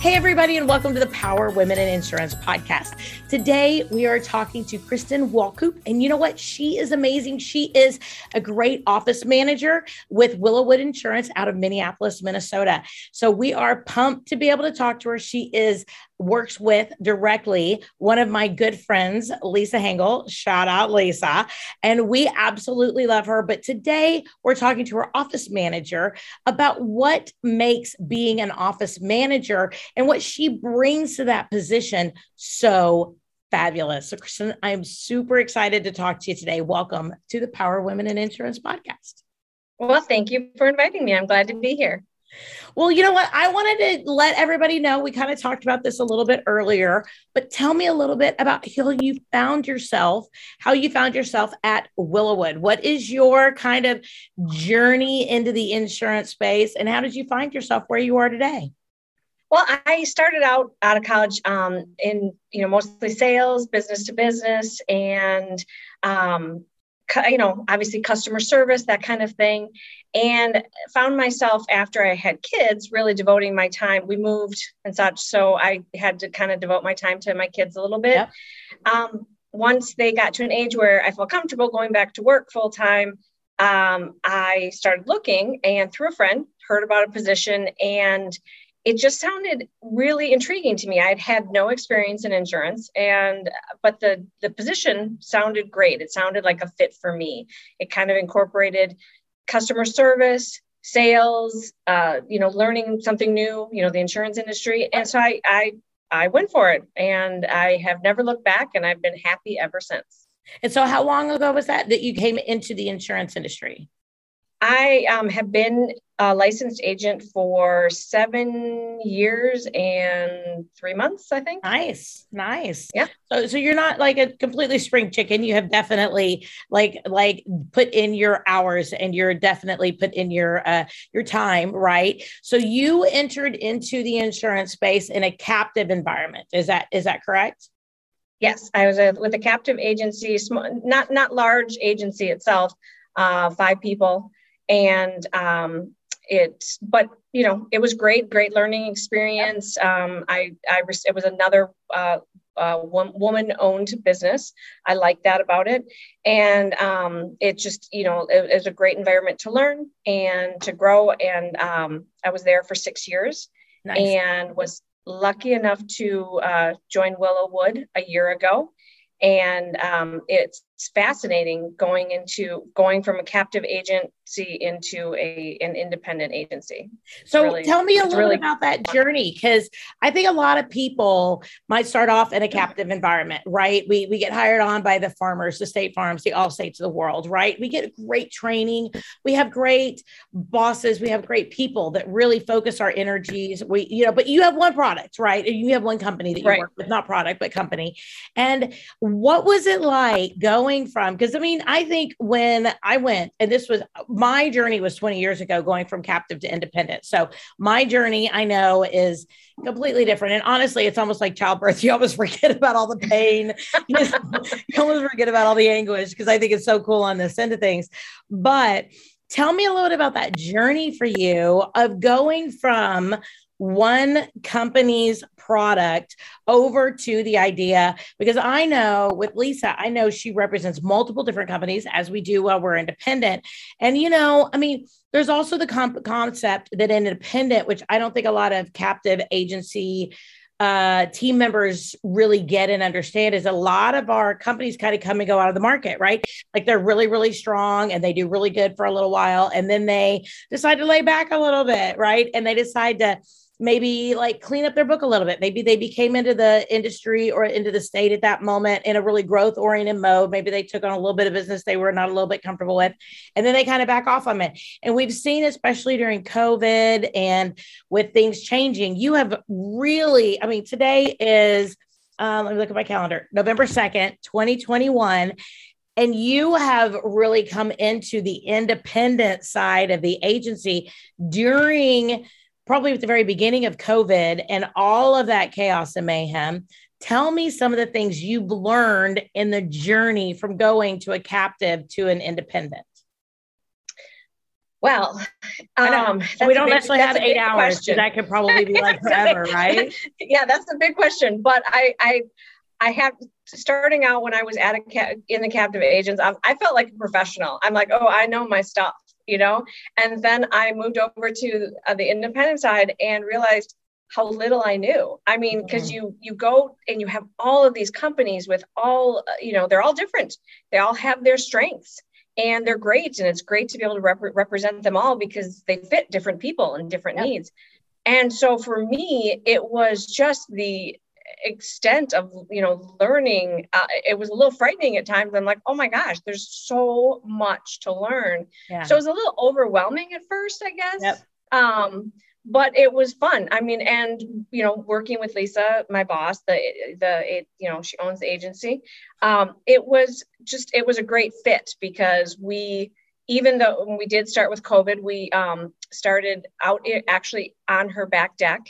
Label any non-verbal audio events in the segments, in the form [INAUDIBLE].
Hey, everybody, and welcome to the Power Women in Insurance podcast. Today, we are talking to Kristen Walcoop. And you know what? She is amazing. She is a great office manager with Willowwood Insurance out of Minneapolis, Minnesota. So we are pumped to be able to talk to her. She is works with directly one of my good friends, Lisa Hengel. Shout out, Lisa. And we absolutely love her. But today we're talking to her office manager about what makes being an office manager and what she brings to that position so fabulous. So, Kristen, I'm super excited to talk to you today. Welcome to the Power Women in Insurance podcast. Well, thank you for inviting me. I'm glad to be here. Well, you know what? I wanted to let everybody know we kind of talked about this a little bit earlier, but tell me a little bit about how you found yourself, how you found yourself at Willowwood. What is your kind of journey into the insurance space, and how did you find yourself where you are today? Well, I started out out of college um, in you know mostly sales, business to business, and um, you know obviously customer service, that kind of thing and found myself after I had kids really devoting my time. We moved and such, so I had to kind of devote my time to my kids a little bit. Yep. Um, once they got to an age where I felt comfortable going back to work full time, um, I started looking and through a friend heard about a position and it just sounded really intriguing to me. I'd had no experience in insurance and but the the position sounded great. It sounded like a fit for me. It kind of incorporated customer service, sales, uh, you know, learning something new, you know, the insurance industry. And so I, I, I went for it and I have never looked back and I've been happy ever since. And so how long ago was that that you came into the insurance industry? I um, have been a licensed agent for seven years and three months, I think. Nice, nice. Yeah. So, so you're not like a completely spring chicken. You have definitely like like put in your hours, and you're definitely put in your uh, your time, right? So you entered into the insurance space in a captive environment. Is that is that correct? Yes, I was a, with a captive agency, small, not not large agency itself, uh, five people and um, it but you know it was great great learning experience. Um, i i it was another uh, uh, woman owned business. I like that about it. And um, it just you know it, it, was a great environment to learn and to grow. And um, i was there for six years nice. and was lucky enough to uh, join Willowwood a year ago. And um, it's fascinating going into going from a captive agency into a an independent agency. So really, tell me a little really about that journey because I think a lot of people might start off in a mm-hmm. captive environment, right? We we get hired on by the farmers, the state farms, the Allstates of the world, right? We get great training, we have great bosses, we have great people that really focus our energies. We you know, but you have one product, right? You have one company that you right. work with, not product but company, and what was it like going from? Because I mean, I think when I went, and this was my journey was 20 years ago, going from captive to independent. So my journey, I know, is completely different. And honestly, it's almost like childbirth. [LAUGHS] You almost forget about all the pain. you, [LAUGHS] you almost forget about all the anguish because I think it's so cool on this end of things. But tell me a little bit about that journey for you of going from one company's product over to the idea because I know with Lisa, I know she represents multiple different companies as we do while we're independent. And, you know, I mean, there's also the comp- concept that independent, which I don't think a lot of captive agency uh, team members really get and understand is a lot of our companies kind of come and go out of the market, right? Like they're really, really strong and they do really good for a little while. And then they decide to lay back a little bit, right? And they decide to maybe like clean up their book a little bit. Maybe they became into the industry or into the state at that moment in a really growth oriented mode. Maybe they took on a little bit of business they were not a little bit comfortable with, and then they kind of back off on it. And we've seen, especially during COVID and with things changing, you have really, I mean, today is, um, let me look at my calendar, November 2nd, 2021 and you have really come into the independent side of the agency during probably at the very beginning of COVID and all of that chaos and mayhem. Tell me some of the things you've learned in the journey from going to a captive to an independent. Well, um, we don't big, necessarily have eight hours. Question. That could probably be like [LAUGHS] forever, right? [LAUGHS] yeah, that's a big question. But I, I, I have starting out when I was at a in the captive agents, I, I felt like a professional. I'm like, oh, I know my stuff, you know. And then I moved over to uh, the independent side and realized how little I knew. I mean, because mm-hmm. you you go and you have all of these companies with all, uh, you know, they're all different. They all have their strengths and they're great and it's great to be able to rep- represent them all because they fit different people and different yep. needs and so for me it was just the extent of you know learning uh, it was a little frightening at times i'm like oh my gosh there's so much to learn yeah. so it was a little overwhelming at first i guess yep. um but it was fun. I mean, and you know, working with Lisa, my boss, the the you know, she owns the agency. Um, it was just it was a great fit because we even though when we did start with COVID, we um, started out actually on her back deck.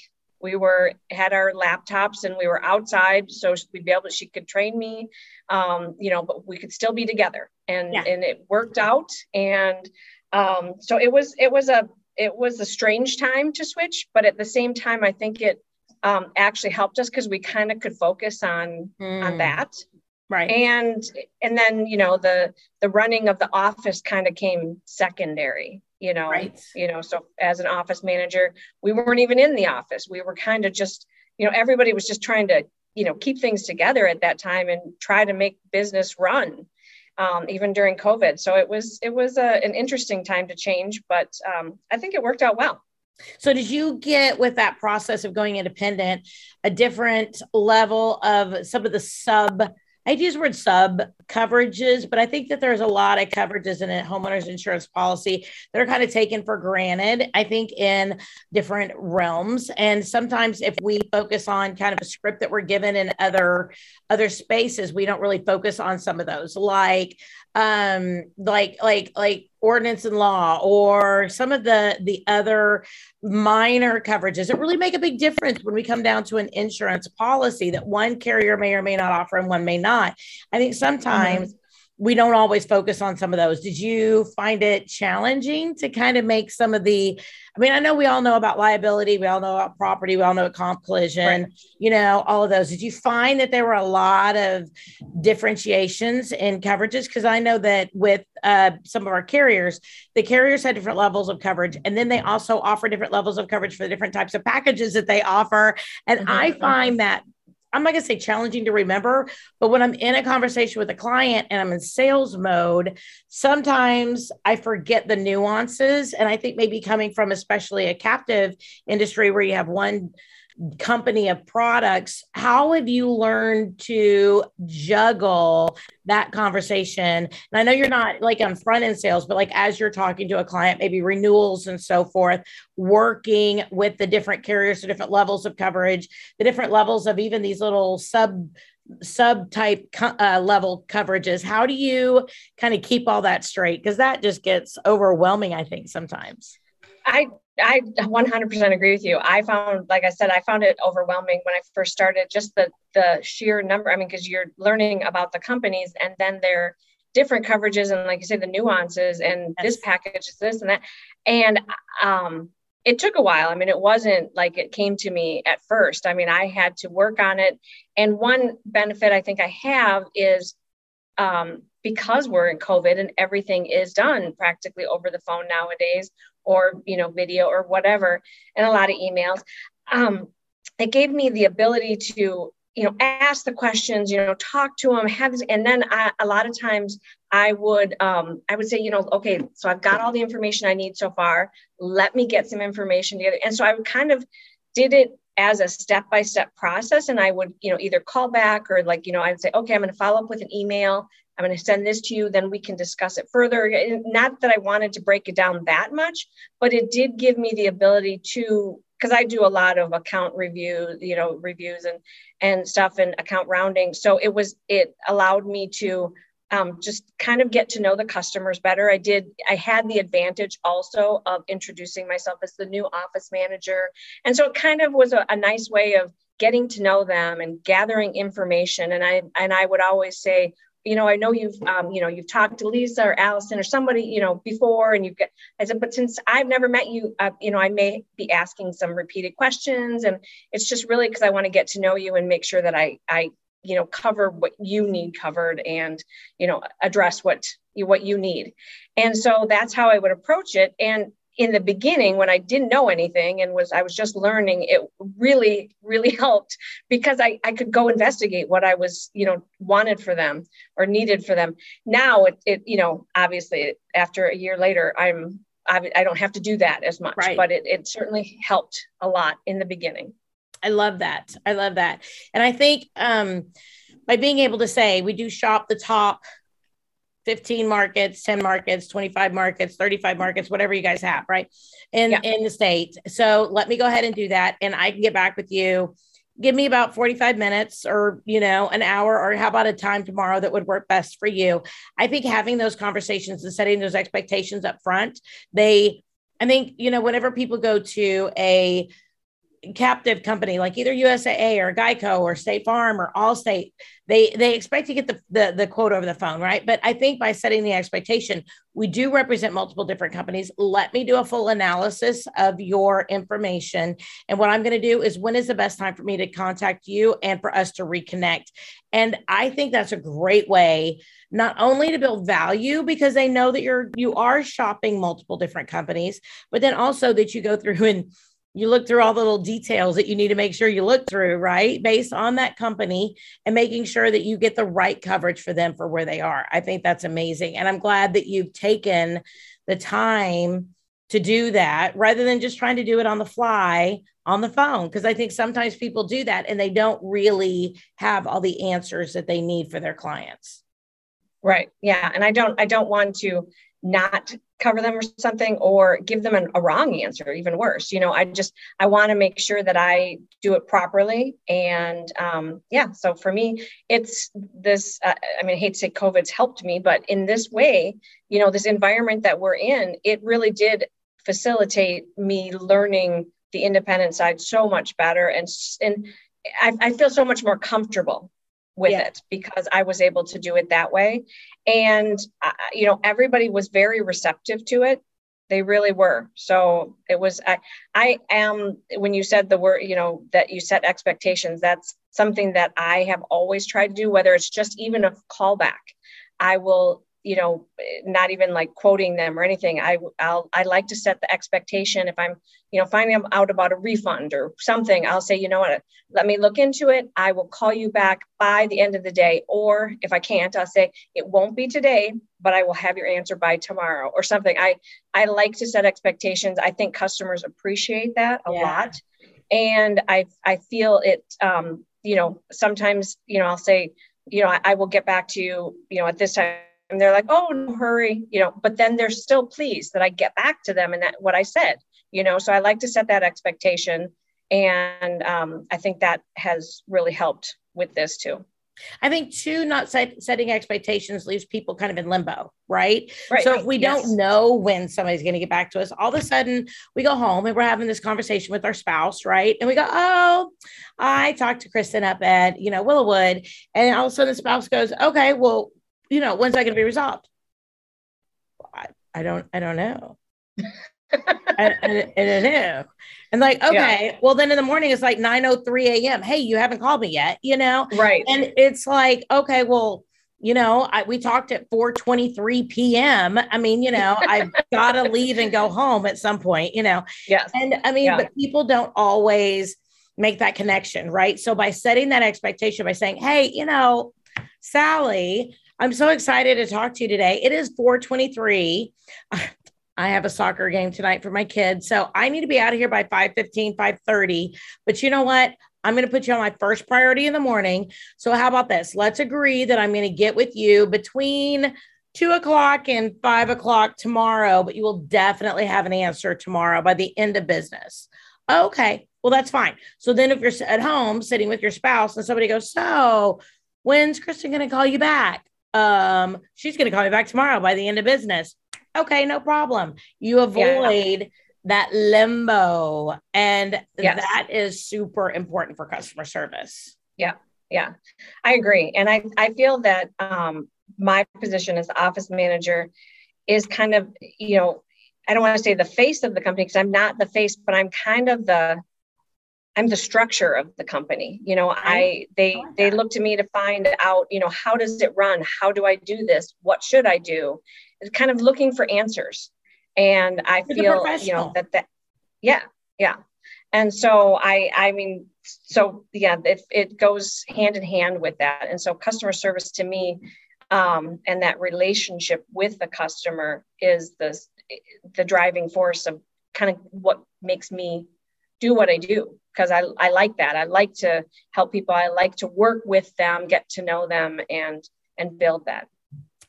We were had our laptops and we were outside, so we'd be able to, she could train me, um, you know, but we could still be together, and yeah. and it worked out. And um, so it was it was a it was a strange time to switch, but at the same time, I think it um, actually helped us because we kind of could focus on mm. on that. Right. And and then you know the the running of the office kind of came secondary. You know. Right. You know, so as an office manager, we weren't even in the office. We were kind of just you know everybody was just trying to you know keep things together at that time and try to make business run um, even during COVID. So it was it was a, an interesting time to change, but um, I think it worked out well. So did you get with that process of going independent a different level of some of the sub I use word sub coverages, but I think that there's a lot of coverages in a homeowners insurance policy that are kind of taken for granted, I think, in different realms. And sometimes if we focus on kind of a script that we're given in other other spaces, we don't really focus on some of those, like um like like like ordinance and law or some of the the other minor coverages that really make a big difference when we come down to an insurance policy that one carrier may or may not offer and one may not. I think sometimes mm-hmm we don't always focus on some of those. Did you find it challenging to kind of make some of the? I mean, I know we all know about liability, we all know about property, we all know about comp collision, right. you know, all of those. Did you find that there were a lot of differentiations in coverages? Because I know that with uh, some of our carriers, the carriers had different levels of coverage, and then they also offer different levels of coverage for the different types of packages that they offer. And mm-hmm. I find that I'm not going to say challenging to remember, but when I'm in a conversation with a client and I'm in sales mode, sometimes I forget the nuances. And I think maybe coming from especially a captive industry where you have one company of products how have you learned to juggle that conversation? And i know you're not like on front end sales but like as you're talking to a client maybe renewals and so forth working with the different carriers the different levels of coverage the different levels of even these little sub subtype uh, level coverages how do you kind of keep all that straight? Because that just gets overwhelming i think sometimes. I I 100% agree with you. I found, like I said, I found it overwhelming when I first started. Just the the sheer number. I mean, because you're learning about the companies and then their different coverages and, like you say, the nuances and yes. this package is this and that. And um, it took a while. I mean, it wasn't like it came to me at first. I mean, I had to work on it. And one benefit I think I have is um, because we're in COVID and everything is done practically over the phone nowadays, or you know video or whatever and a lot of emails. Um, it gave me the ability to you know ask the questions you know talk to them have and then I, a lot of times i would um, i would say you know okay so i've got all the information i need so far. Let me get some information together. And so i kind of did it as a step by step process and i would you know either call back or like you know i would say okay i'm going to follow up with an email I'm going to send this to you, then we can discuss it further. Not that I wanted to break it down that much, but it did give me the ability to, because I do a lot of account review, you know, reviews and and stuff and account rounding. So it was it allowed me to um, just kind of get to know the customers better. I did, I had the advantage also of introducing myself as the new office manager. And so it kind of was a, a nice way of getting to know them and gathering information. And I, and I would always say, you know, I know you've, um, you know, you've talked to Lisa or Allison or somebody, you know, before, and you've got. I said, but since I've never met you, uh, you know, I may be asking some repeated questions, and it's just really because I want to get to know you and make sure that I, I you know cover what you need covered and you know address what you what you need and so that's how i would approach it and in the beginning when i didn't know anything and was i was just learning it really really [LAUGHS] helped because i i could go investigate what i was you know wanted for them or needed for them now it, it you know obviously after a year later i'm I, I don't have to do that as much right. but it, it certainly helped a lot in the beginning I love that. I love that. And I think um, by being able to say we do shop the top 15 markets, 10 markets, 25 markets, 35 markets, whatever you guys have, right? In yeah. in the state. So let me go ahead and do that and I can get back with you. Give me about 45 minutes or, you know, an hour or how about a time tomorrow that would work best for you. I think having those conversations and setting those expectations up front, they I think, you know, whenever people go to a captive company like either USAA or Geico or State Farm or Allstate, they they expect to get the, the the quote over the phone, right? But I think by setting the expectation, we do represent multiple different companies. Let me do a full analysis of your information, and what I'm going to do is when is the best time for me to contact you and for us to reconnect. And I think that's a great way not only to build value because they know that you're you are shopping multiple different companies, but then also that you go through and you look through all the little details that you need to make sure you look through, right? Based on that company and making sure that you get the right coverage for them for where they are. I think that's amazing. And I'm glad that you've taken the time to do that rather than just trying to do it on the fly on the phone. Because I think sometimes people do that and they don't really have all the answers that they need for their clients. Right. Yeah. And I don't, I don't want to not cover them or something or give them an, a wrong answer even worse. You know i just i want to make sure that i do it properly and um, yeah so for me it's this uh, i mean i hate to say covid's helped me but in this way you know this environment that we're in it really did facilitate me learning the independent side so much better and and I, I feel so much more comfortable with yeah. it because I was able to do it that way. And, uh, you know, everybody was very receptive to it. They really were. So it was, I, I am, when you said the word, you know, that you set expectations, that's something that I have always tried to do, whether it's just even a callback. I will you know not even like quoting them or anything i i'll i like to set the expectation if i'm you know finding out about a refund or something i'll say you know what? Let me look into it. I will call you back by the end of the day or if i can't i'll say it won't be today but i will have your answer by tomorrow or something. I i like to set expectations. I think customers appreciate that a yeah. lot. And i i feel it um you know sometimes you know i'll say you know I, I will get back to you you know at this time and they're like, oh, no hurry, you know, but then they're still pleased that I get back to them and that what I said, you know, so I like to set that expectation. And um, I think that has really helped with this too. I think too, not set, setting expectations leaves people kind of in limbo, right? right so if we yes. don't know when somebody's going to get back to us, all of a sudden we go home and we're having this conversation with our spouse, right? And we go, "Oh, I talked to Kristen up at you know Willowwood," and all of a sudden the spouse goes, "Okay, well, you know, when's that going to be resolved? I, I don't, I don't know. [LAUGHS] I, I, I, don't know. And like, okay, yeah. well, then in the morning it's like 9 03 a.m. Hey, you haven't called me yet, you know? Right. And it's like, okay, well, you know, I, we talked at 4 23 p.m. I mean, you know, [LAUGHS] I've got to leave and go home at some point, you know? Yes. And I mean, yeah. but people don't always make that connection, right? So by setting that expectation, by saying, hey, you know, Sally, I'm so excited to talk to you today. It is 423. I have a soccer game tonight for my kids. So I need to be out of here by 5:15, 5:30. But you know what? I'm going to put you on my first priority in the morning. So how about this? Let's agree that I'm going to get with you between two o'clock and five o'clock tomorrow, but you will definitely have an answer tomorrow by the end of business. Okay. Well, that's fine. So then if you're at home sitting with your spouse and somebody goes, So when's Kristen going to call you back? Um, she's going to call me back tomorrow by the end of business. Okay, no problem. You avoid yeah. that limbo. And yes. that is super important for customer service. Yeah. Yeah. I agree. And I, I feel that um, my position as office manager is kind of, you know, I don't want to say the face of the company because I'm not the face, but I'm kind of the I'm the structure of the company. You know, I they they look to me to find out, you know, how does it run? How do I do this? What should I do? It's kind of looking for answers. And I feel, you know, that that yeah, yeah. And so I I mean, so yeah, it it goes hand in hand with that. And so customer service to me um, and that relationship with the customer is the the driving force of kind of what makes me do what I do because I, I like that. I like to help people. I like to work with them, get to know them and and build that.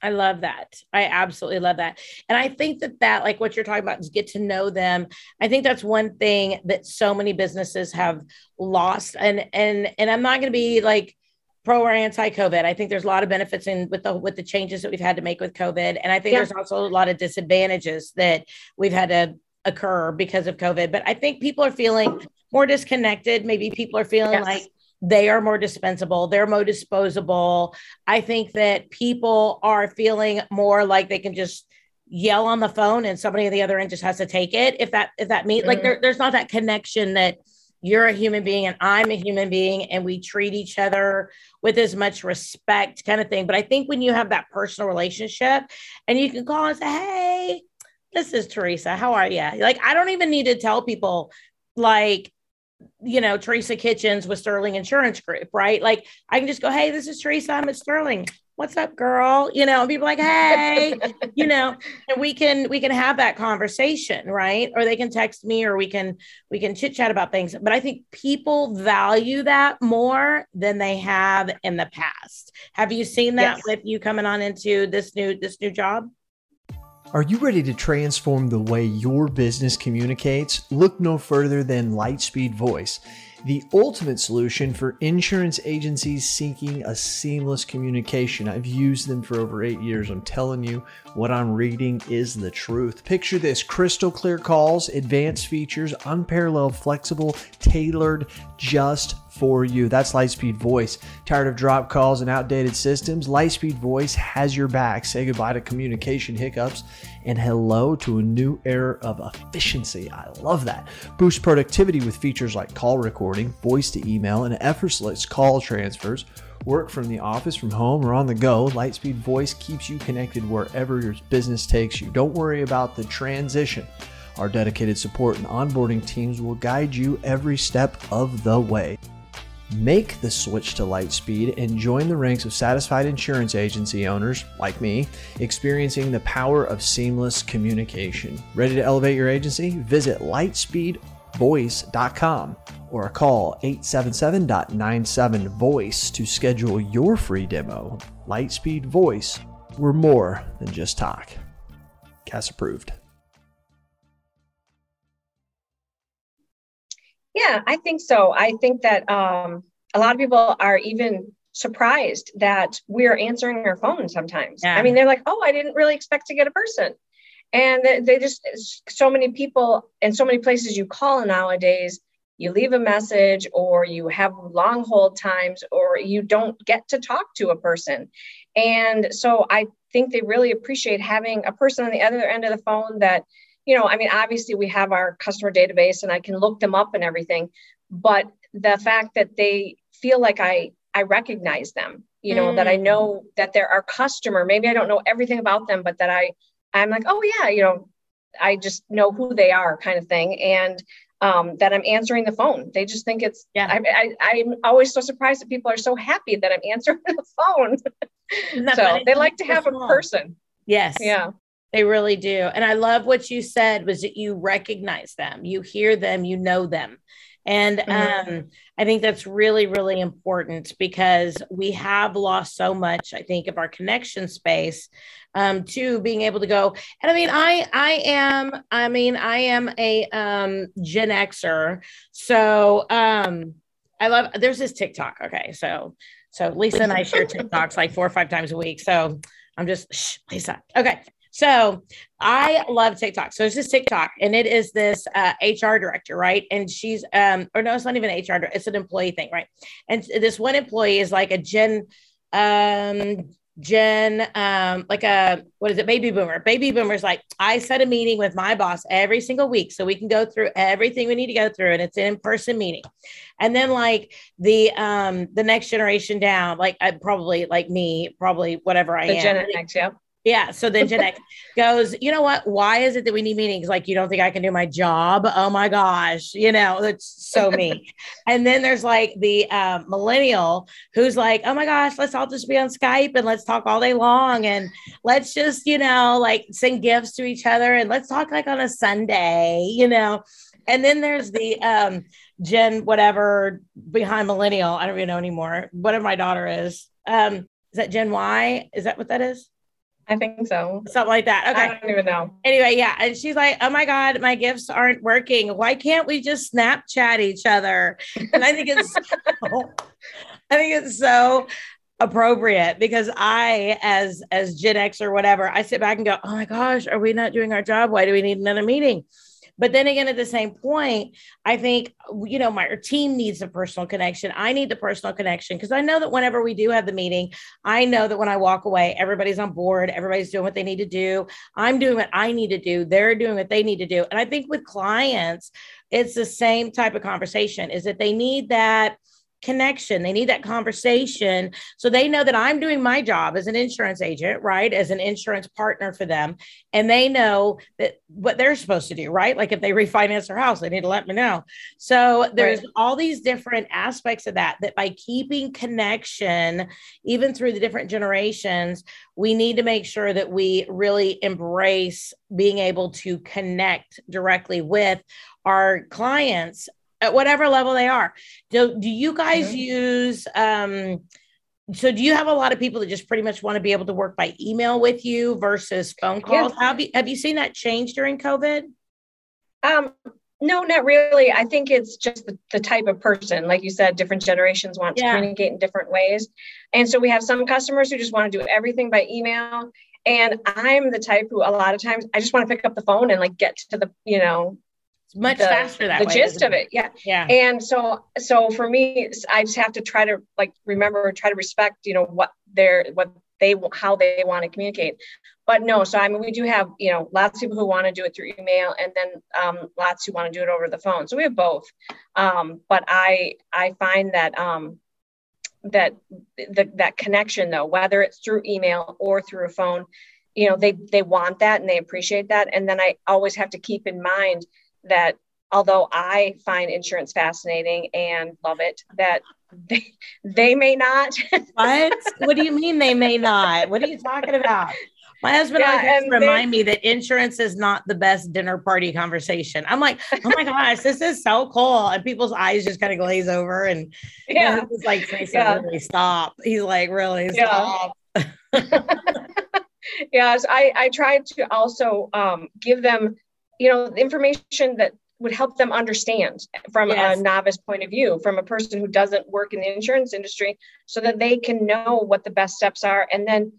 I love that. I absolutely love that. And I think that that like what you're talking about is get to know them. I think that's one thing that so many businesses have lost and and and I'm not going to be like pro or anti COVID. I think there's a lot of benefits in with the with the changes that we've had to make with COVID, and I think yeah. there's also a lot of disadvantages that we've had to occur because of COVID. But I think people are feeling more disconnected. Maybe people are feeling yes. like they are more dispensable, they're more disposable. I think that people are feeling more like they can just yell on the phone and somebody on the other end just has to take it. If that if that means mm-hmm. like there, there's not that connection that you're a human being and I'm a human being and we treat each other with as much respect kind of thing. But I think when you have that personal relationship and you can call and say, Hey, this is Teresa. How are you? Like, I don't even need to tell people like, you know, Teresa Kitchens with Sterling Insurance Group, right? Like I can just go, Hey, this is Teresa. I'm at Sterling what's up girl you know people like hey you know [LAUGHS] and we can we can have that conversation right or they can text me or we can we can chit chat about things but i think people value that more than they have in the past have you seen that yes. with you coming on into this new this new job are you ready to transform the way your business communicates? Look no further than Lightspeed Voice the ultimate solution for insurance agencies seeking a seamless communication. I've used them for over eight years. I'm telling you, what I'm reading is the truth. Picture this crystal clear calls, advanced features, unparalleled, flexible, tailored just for you. That's Lightspeed Voice. Tired of drop calls and outdated systems? Lightspeed Voice has your back. Say goodbye to communication hiccups and hello to a new era of efficiency. I love that. Boost productivity with features like call recording, voice to email, and effortless call transfers. Work from the office, from home, or on the go, Lightspeed Voice keeps you connected wherever your business takes you. Don't worry about the transition. Our dedicated support and onboarding teams will guide you every step of the way. Make the switch to Lightspeed and join the ranks of satisfied insurance agency owners, like me, experiencing the power of seamless communication. Ready to elevate your agency? Visit lightspeedvoice.com or call 877.97voice to schedule your free demo. Lightspeed Voice, we're more than just talk. CAS approved. Yeah, I think so. I think that um, a lot of people are even surprised that we're answering our phone sometimes. Yeah. I mean, they're like, oh, I didn't really expect to get a person. And they, they just, so many people and so many places you call nowadays, you leave a message or you have long hold times or you don't get to talk to a person. And so I think they really appreciate having a person on the other end of the phone that you know, I mean, obviously we have our customer database and I can look them up and everything, but the fact that they feel like I I recognize them, you know, mm. that I mm. know that they're our customer. Maybe I don't know everything about them, but that I I'm like, oh yeah, you know, I just know who they are, kind of thing, and um, that I'm answering the phone. They just think it's yeah. I, I am always so surprised that people are so happy that I'm [LAUGHS] answering the phone. so funny? they like to have a person. Yes. Yeah. They really do. And I love what you said was that you recognize them, you hear them, you know them. And mm-hmm. um, I think that's really, really important because we have lost so much, I think, of our connection space um, to being able to go. And I mean, I I am, I mean, I am a um, Gen Xer. So um, I love there's this TikTok. Okay. So So Lisa and I share [LAUGHS] TikToks like four or five times a week. So I'm just shh, Lisa. Okay. So I love TikTok. So it's this TikTok, and it is this uh, HR director, right? And she's, um, or no, it's not even HR. It's an employee thing, right? And this one employee is like a Gen, um, Gen, um, like a what is it, baby boomer? Baby boomers like I set a meeting with my boss every single week so we can go through everything we need to go through, and it's an in-person meeting. And then like the um the next generation down, like I probably like me, probably whatever I the am. Gen X, yeah. Yeah. So then [LAUGHS] Gen X goes, you know what? Why is it that we need meetings? Like, you don't think I can do my job? Oh my gosh. You know, that's so me. [LAUGHS] and then there's like the um, millennial who's like, oh my gosh, let's all just be on Skype and let's talk all day long. And let's just, you know, like send gifts to each other and let's talk like on a Sunday, you know. And then there's the um, Gen whatever behind millennial. I don't even know anymore. Whatever my daughter is. Um, is that Gen Y? Is that what that is? I think so. Something like that. Okay. I don't even know. Anyway, yeah. And she's like, oh my God, my gifts aren't working. Why can't we just Snapchat each other? And I think it's so, I think it's so appropriate because I, as as Gen X or whatever, I sit back and go, oh my gosh, are we not doing our job? Why do we need another meeting? But then again, at the same point, I think, you know, my team needs a personal connection. I need the personal connection because I know that whenever we do have the meeting, I know that when I walk away, everybody's on board, everybody's doing what they need to do. I'm doing what I need to do. They're doing what they need to do. And I think with clients, it's the same type of conversation is that they need that connection. They need that conversation. So they know that I'm doing my job as an insurance agent, right? As an insurance partner for them. And they know that what they're supposed to do, right? Like if they refinance their house, they need to let me know. So there's right. all these different aspects of that, that by keeping connection, even through the different generations, we need to make sure that we really embrace being able to connect directly with our clients at whatever level they are. Do, do you guys mm-hmm. use um so do you have a lot of people that just pretty much want to be able to work by email with you versus phone calls? Yeah. Have you have you seen that change during COVID? Um no, not really. I think it's just the, the type of person. Like you said, different generations want yeah. to communicate in different ways. And so we have some customers who just want to do everything by email. And I'm the type who a lot of times I just want to pick up the phone and like get to the, you know, much the, faster that the way, gist of it? yeah. Yeah. And so so for me i just have to try to like remember try to respect you know what they're what they how they want to communicate. But no so i mean we do have you know lots of people who want to do it through email and then um, lots who want to do it over the phone. So we have both. Um, but i i find that um, that the, that connection though whether it's through email or through a phone you know they they want that and they appreciate that. And then i always have to keep in mind that although I find insurance fascinating and love it, that they, they may not. [LAUGHS] what? What do you mean they may not? What are you talking about? My husband yeah, always has remind me that insurance is not the best dinner party conversation. I'm like, oh my gosh, this is so cool. And people's eyes just kind of glaze over. And yeah, you know, he's like, yeah. really stop. He's like, really stop. Yeah. [LAUGHS] yes, I, I try to also um, give them you know, information that would help them understand from yes. a novice point of view, from a person who doesn't work in the insurance industry, so that they can know what the best steps are. And then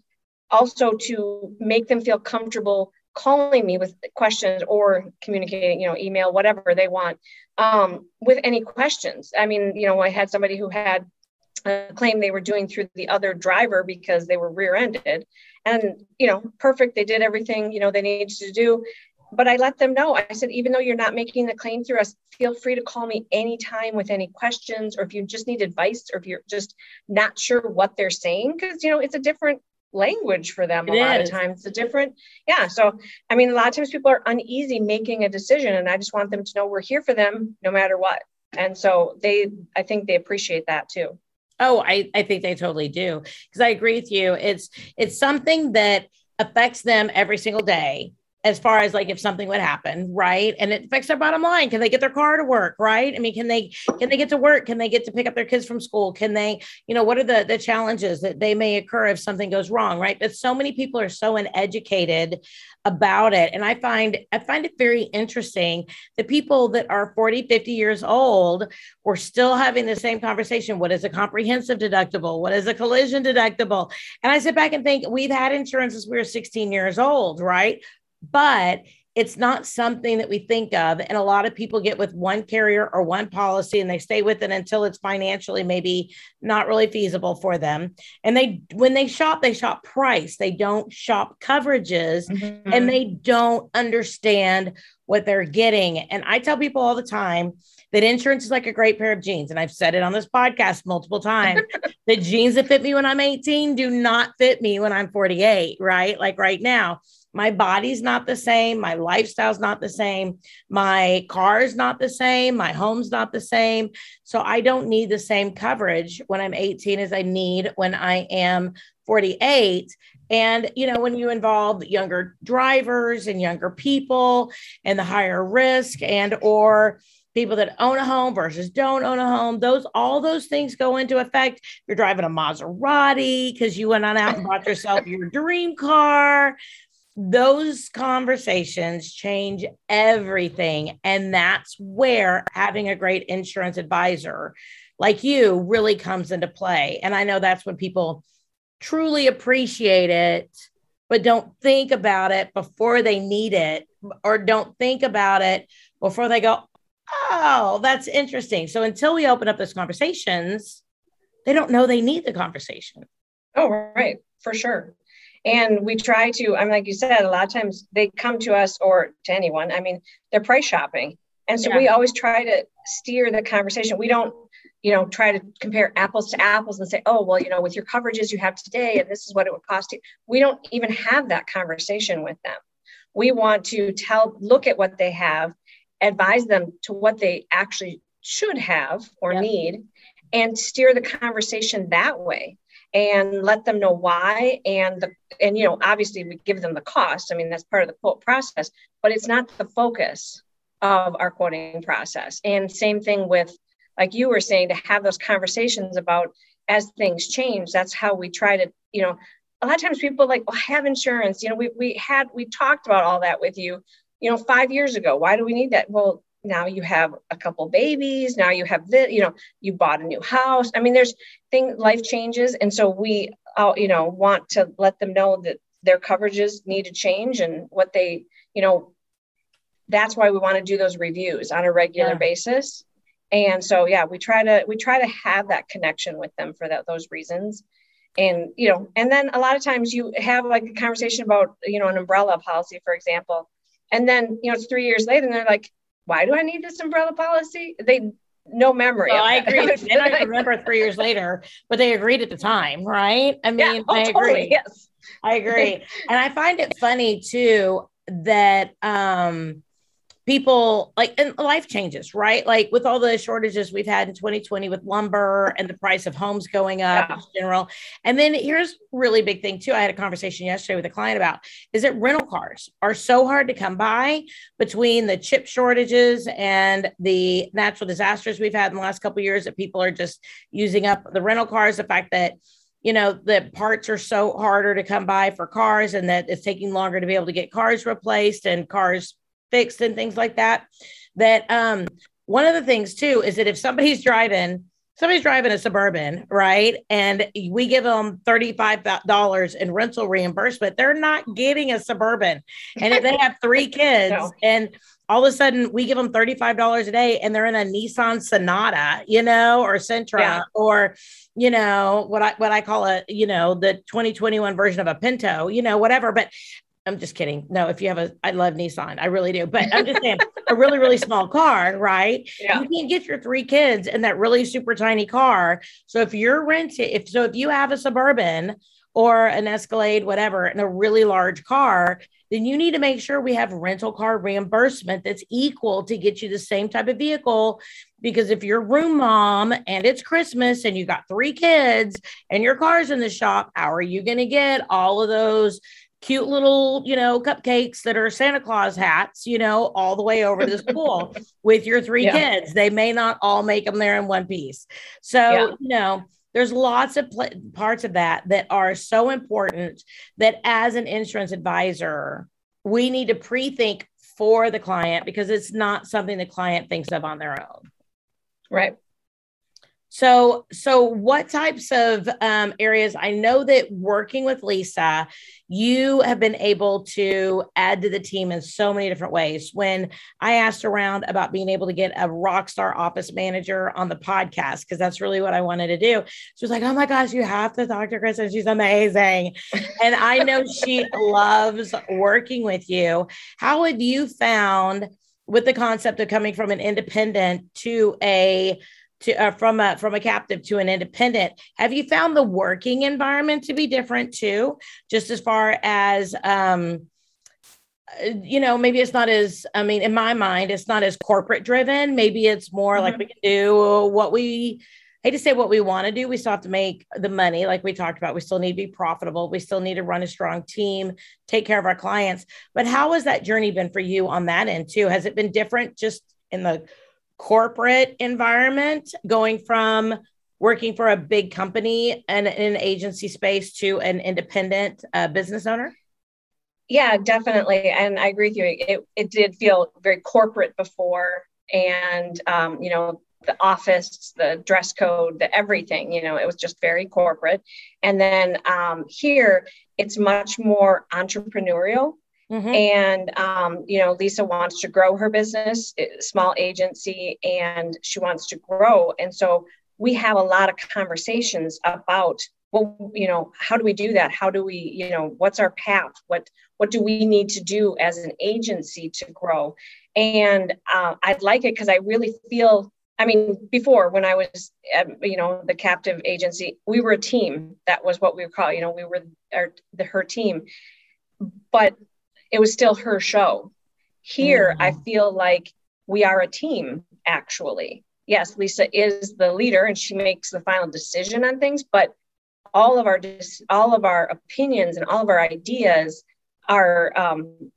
also to make them feel comfortable calling me with questions or communicating, you know, email, whatever they want, um, with any questions. I mean, you know, I had somebody who had a claim they were doing through the other driver because they were rear-ended and you know perfect they did everything you know they needed to do but I let them know. I said, even though you're not making the claim through us, feel free to call me anytime with any questions, or if you just need advice, or if you're just not sure what they're saying, because you know it's a different language for them it a lot of times. It's a different, yeah. So I mean, a lot of times people are uneasy making a decision, and I just want them to know we're here for them no matter what. And so they, I think they appreciate that too. Oh, I, I think they totally do. Because I agree with you. It's it's something that affects them every single day as far as like if something would happen, right? And it affects their bottom line. Can they get their car to work, right? I mean, can they can they get to work? Can they get to pick up their kids from school? Can they, you know, what are the the challenges that they may occur if something goes wrong, right? But so many people are so uneducated about it and i find i find it very interesting the people that are 40 50 years old we're still having the same conversation what is a comprehensive deductible what is a collision deductible and i sit back and think we've had insurance since we were 16 years old right but it's not something that we think of. And a lot of people get with one carrier or one policy and they stay with it until it's financially maybe not really feasible for them. And they, when they shop, they shop price, they don't shop coverages mm-hmm. and they don't understand what they're getting. And I tell people all the time that insurance is like a great pair of jeans. And I've said it on this podcast multiple times. [LAUGHS] the jeans that fit me when I'm 18 do not fit me when I'm 48, right? Like right now my body's not the same. My lifestyle's not the same. My car's not the same. My home's not the same. So i don't need the same coverage when i'm 18 as i need when i am 48 and you know when you involve younger drivers and younger people and the higher risk and or people that own a home versus don't own a home those all those things go into effect. You're driving a maserati because you went on out and bought yourself your dream car those conversations change everything. And that's where having a great insurance advisor like you really comes into play. And I know that's when people truly appreciate it, but don't think about it before they need it, or don't think about it before they go, Oh, that's interesting. So until we open up those conversations, they don't know they need the conversation. Oh, right. For sure. And we try to, I mean, like you said, a lot of times they come to us or to anyone, I mean, they're price shopping. And so yeah. we always try to steer the conversation. We don't, you know, try to compare apples to apples and say, oh, well, you know, with your coverages you have today, and this is what it would cost you. We don't even have that conversation with them. We want to tell, look at what they have, advise them to what they actually should have or need, and steer the conversation that way and let them know why and the and you know obviously we give them the cost. I mean that's part of the quote process but it's not the focus of our quoting process. And same thing with like you were saying to have those conversations about as things change that's how we try to you know a lot of times people like well, have insurance. You know we, we had we talked about all that with you you know five years ago. Why do we need that? Well now you have a couple babies now you have this you know you bought a new house. I mean there's thing life changes and so we uh, you know want to let them know that their coverages need to change and what they you know that's why we want to do those reviews on a regular yeah. basis. And so yeah we try to we try to have that connection with them for that those reasons. And you know and then a lot of times you have like a conversation about you know an umbrella policy for example and then you know it's three years later and they're like why do I need this umbrella policy? They no memory. Well, I agree. they don't [LAUGHS] remember three years later, but they agreed at the time, right? I mean, yeah, oh, I agree. Totally, yes. I agree. and I find it funny too that um people like and life changes right? Like with all the shortages we've had in 2020 with lumber and the price of homes going up yeah. in general. And then here's really big thing too i had a conversation yesterday with a client about is that rental cars are so hard to come by between the chip shortages and the natural disasters we've had in the last couple years that people are just using up the rental cars. The fact that you know the parts are so harder to come by for cars and that it's taking longer to be able to get cars replaced and cars fixed and things like that. That um, one of the things too is that if somebody's driving, somebody's driving a suburban, right, and we give them thirty-five dollars in rental reimbursement, they're not getting a suburban. And if they have three [LAUGHS] kids no. and all of a sudden we give them $35 a day and they're in a Nissan Sonata, you know, or Sentra yeah. or you know what I what I call a you know the 2021 version of a Pinto, you know, whatever. But I'm just kidding. No, if you have a, I love Nissan, I really do. But I'm just saying, [LAUGHS] a really, really small car, right? Yeah. You can't get your three kids in that really super tiny car. So if you're renting, if so, if you have a suburban or an Escalade, whatever, and a really large car, then you need to make sure we have rental car reimbursement that's equal to get you the same type of vehicle. Because if you're room mom and it's Christmas and you got three kids and your car's in the shop, how are you going to get all of those? Cute little, you know, cupcakes that are Santa Claus hats, you know, all the way over to the school [LAUGHS] with your three yeah. kids. They may not all make them there in one piece. So, yeah. you know, there's lots of pl- parts of that that are so important that as an insurance advisor, we need to pre-think for the client because it's not something the client thinks of on their own. Right. So, so what types of um, areas? I know that working with Lisa, you have been able to add to the team in so many different ways. When I asked around about being able to get a rock star office manager on the podcast, because that's really what I wanted to do, she was like, "Oh my gosh, you have to talk to Kristen. She's amazing," and I know she loves working with you. How have you found with the concept of coming from an independent to a to uh, from a from a captive to an independent have you found the working environment to be different too just as far as um uh, you know maybe it's not as i mean in my mind it's not as corporate driven maybe it's more mm-hmm. like we can do what we I hate to say what we want to do. We still have to make the money, like we talked about. We still need to be profitable. We still need to run a strong team, take care of our clients. But how has that journey been for you on that end too? Has it been different just in the corporate environment, going from working for a big company and in an agency space to an independent uh, business owner? Yeah, definitely. And I agree with you. It, it did feel very corporate before. And, um, you know, the office, the dress code, the everything, you know, it was just very corporate. And then um, here, it's much more entrepreneurial. Mm-hmm. And, um, you know, Lisa wants to grow her business, small agency, and she wants to grow. And so we have a lot of conversations about, well, you know, how do we do that? How do we, you know, what's our path? What, what do we need to do as an agency to grow? And uh, I'd like it because I really feel I mean, before when I was, you know, the captive agency, we were a team. That was what we were called. You know, we were our, the, her team. But it was still her show. Here, mm-hmm. I feel like we are a team, actually. Yes, Lisa is the leader and she makes the final decision on things, but all of our all of our opinions and all of our ideas are um,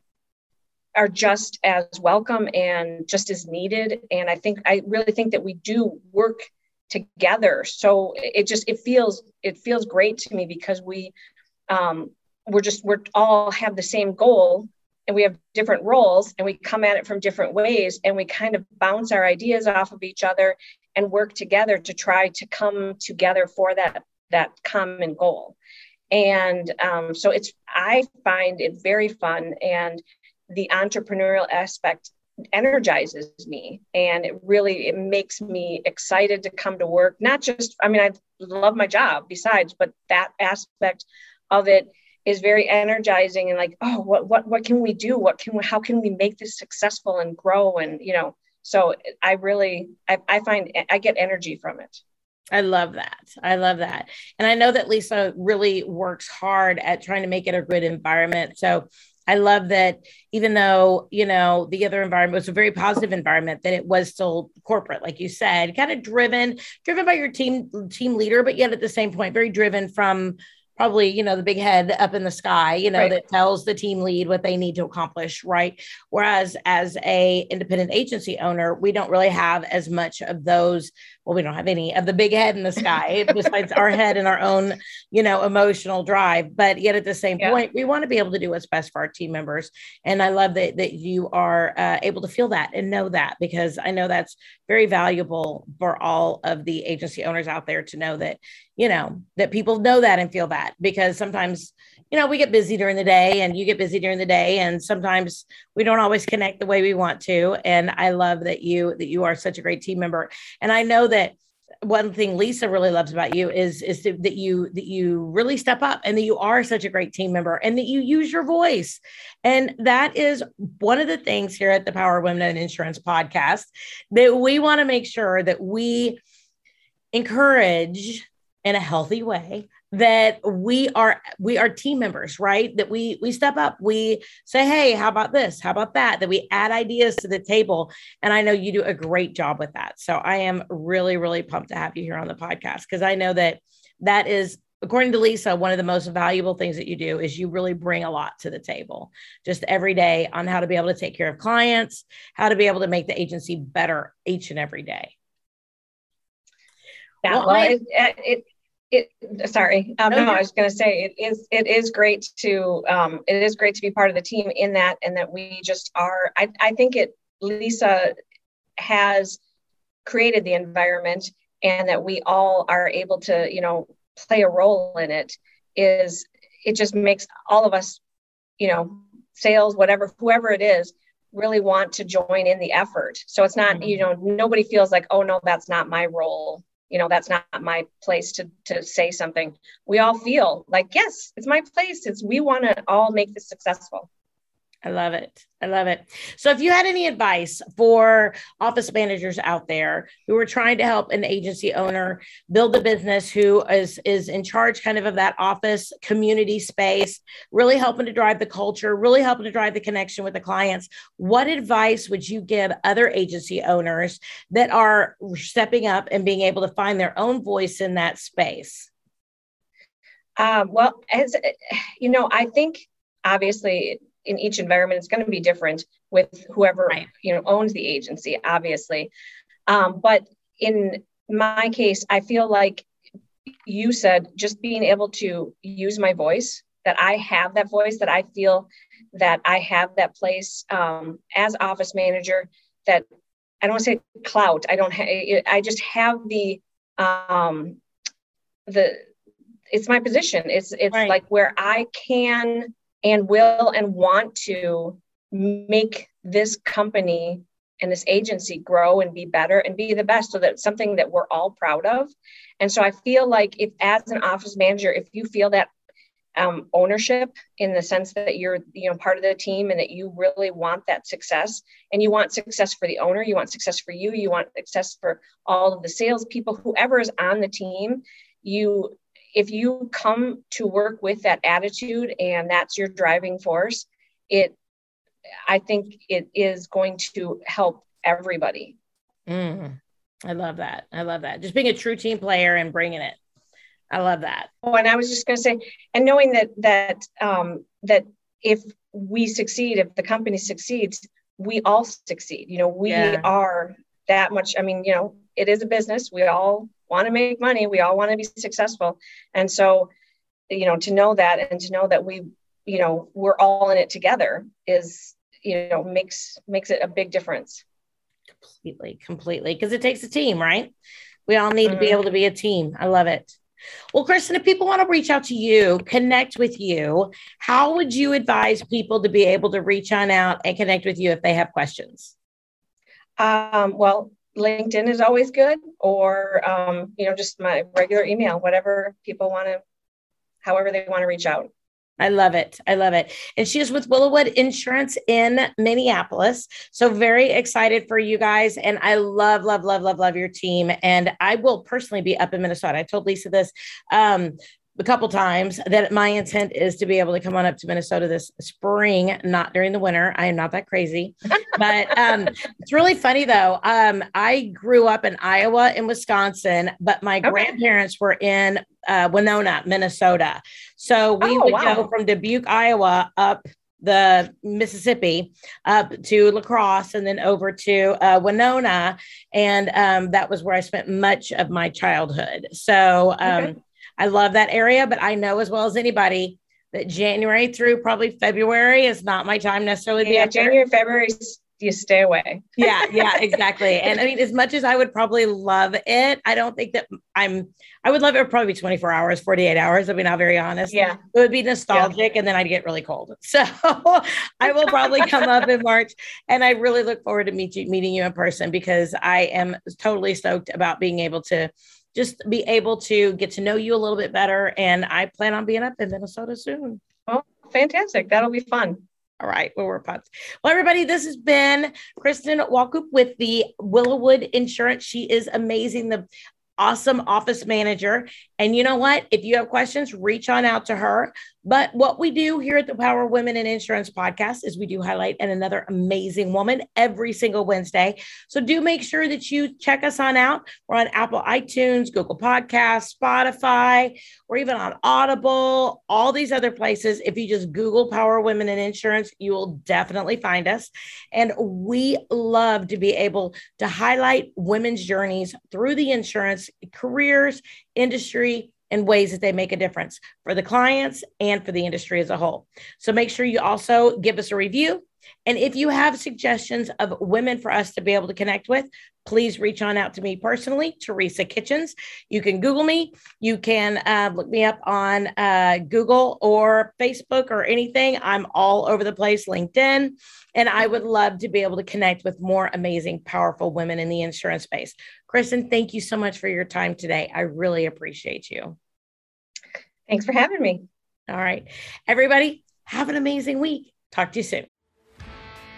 are just as welcome and just as needed. And I think I really think that we do work together. So it just it feels it feels great to me because we um, we're just we're all have the same goal and we have different roles and we come at it from different ways and we kind of bounce our ideas off of each other and work together to try to come together for that that common goal. And um, so it's i find it very fun and the entrepreneurial aspect energizes me and it really it makes me excited to come to work not just i mean i love my job besides but that aspect of it is very energizing and like oh what what what can we do what can we how can we make this successful and grow and you know so i really i, I find i get energy from it I love that. I love that. And I know that Lisa really works hard at trying to make it a good environment. So I love that even though, you know, the other environment was a very positive environment, that it was still corporate, like you said, kind of driven, driven by your team team leader, but yet at the same point, very driven from probably you know the big head up in the sky you know right. that tells the team lead what they need to accomplish right whereas as a independent agency owner we don't really have as much of those well we don't have any of the big head in the sky besides our head and our own you know emotional drive. But yet at the same yeah. point we want to be able to do what's best for our team members. And i love that that you are uh, able to feel that and know that because i know that's very valuable for all of the agency owners out there to know that you know that people know that and feel that. Because sometimes you know we get busy during the day and you get busy during the day. And sometimes we don't always connect the way we want to. And i love that you that you are such a great team member. And i know that one thing Lisa really loves about you is is that you that you really step up and that you are such a great team member and that you use your voice. And that is one of the things here at the Power Women in Insurance podcast that we want to make sure that we encourage in a healthy way that we are we are team members right? That we we step up we say hey how about this? How about that? That we add ideas to the table. And i know you do a great job with that. So i am really really pumped to have you here on the podcast because i know that that is according to Lisa, one of the most valuable things that you do is you really bring a lot to the table just every day on how to be able to take care of clients, how to be able to make the agency better each and every day. Yeah, well, it, it, it, sorry, um, no, I was going to say it is it is great to um, it is great to be part of the team in that and that we just are. I I think it Lisa has created the environment and that we all are able to you know play a role in it is it just makes all of us you know sales whatever whoever it is really want to join in the effort. So it's not you know nobody feels like oh no that's not my role you know that's not my place to to say something. We all feel like yes it's my place. It's we want to all make this successful I love it. I love it. So, if you had any advice for office managers out there who are trying to help an agency owner build a business who is is in charge kind of of that office community space, really helping to drive the culture, really helping to drive the connection with the clients, what advice would you give other agency owners that are stepping up and being able to find their own voice in that space? Um, well, as you know, I think obviously in each environment it's going to be different with whoever right. you know owns the agency obviously um, but in my case i feel like you said just being able to use my voice that i have that voice that i feel that i have that place um, as office manager that i don't want to say clout i don't ha- i just have the um the it's my position it's it's right. like where i can and will and want to make this company and this agency grow and be better and be the best so that's something that we're all proud of. And so i feel like if as an office manager if you feel that um, ownership in the sense that you're you know part of the team and that you really want that success and you want success for the owner you want success for you you want success for all of the salespeople whoever is on the team you if you come to work with that attitude and that's your driving force, it I think it is going to help everybody. Mm, I love that. I love that. Just being a true team player and bringing it. I love that. Oh, and I was just going to say, and knowing that that um, that if we succeed, if the company succeeds, we all succeed. You know, we yeah. are that much. I mean, you know, it is a business. We all want to make money. We all want to be successful. And so, you know, to know that and to know that we, you know, we're all in it together is, you know, makes makes it a big difference. Completely, completely. Because it takes a team, right? We all need mm-hmm. to be mm-hmm. able to be a team. I love it. Well, Kristen, if people want to reach out to you, connect with you, how would you advise people to be able to reach on out and connect with you if they have questions? Um, well, LinkedIn is always good, or um, you know, just my regular email, whatever people want to, however they want to reach out. I love it. I love it. And she is with Willowwood Insurance in Minneapolis. So very excited for you guys. And I love, love, love, love, love your team. And I will personally be up in Minnesota. I told Lisa this. Um, a couple times that my intent is to be able to come on up to Minnesota this spring, not during the winter. I am not that crazy, [LAUGHS] but um, it's really funny though. Um, I grew up in Iowa and Wisconsin, but my okay. grandparents were in uh, Winona, Minnesota. So we oh, would wow. go from Dubuque, Iowa, up the Mississippi up to La Crosse and then over to uh, Winona. And um, that was where I spent much of my childhood. So um, okay. I love that area, but I know as well as anybody that January through probably February is not my time necessarily. To be. Yeah, January, February, you stay away. [LAUGHS] yeah, yeah, [LAUGHS] exactly. And I mean, as much as I would probably love it, I don't think that I'm. I would love it. Probably be 24 hours, 48 hours. I mean, I'll be very honest. Yeah, it would be nostalgic, yeah. and then I'd get really cold. [LAUGHS] So I will probably come up in March, and I really look forward to meet you, meeting you in person because I am totally stoked about being able to just be able to get to know you a little bit better. And I plan on being up in Minnesota soon. Oh, fantastic. That'll be fun. All right. Well, we're pumped. Well, everybody, this has been Kristen Walkup with the Willowwood Insurance. She is amazing. The awesome office manager. And you know what? If you have questions, reach on out to her. But what we do here at the Power Women in Insurance podcast is we do highlight and another amazing woman every single Wednesday. So do make sure that you check us on out. We're on Apple iTunes, Google Podcasts, Spotify, or even on Audible, all these other places. If you just Google Power Women in Insurance, you will definitely find us. And we love to be able to highlight women's journeys through the insurance careers, industry, and ways that they make a difference for the clients and for the industry as a whole. So make sure you also give us a review. And if you have suggestions of women for us to be able to connect with, please reach on out to me personally, Teresa Kitchens. You can Google me. You can uh, look me up on uh, Google or Facebook or anything. I'm all over the place, LinkedIn. And I would love to be able to connect with more amazing, powerful women in the insurance space. Kristen, thank you so much for your time today. I really appreciate you. Thanks for having me. All right. Everybody, have an amazing week. Talk to you soon.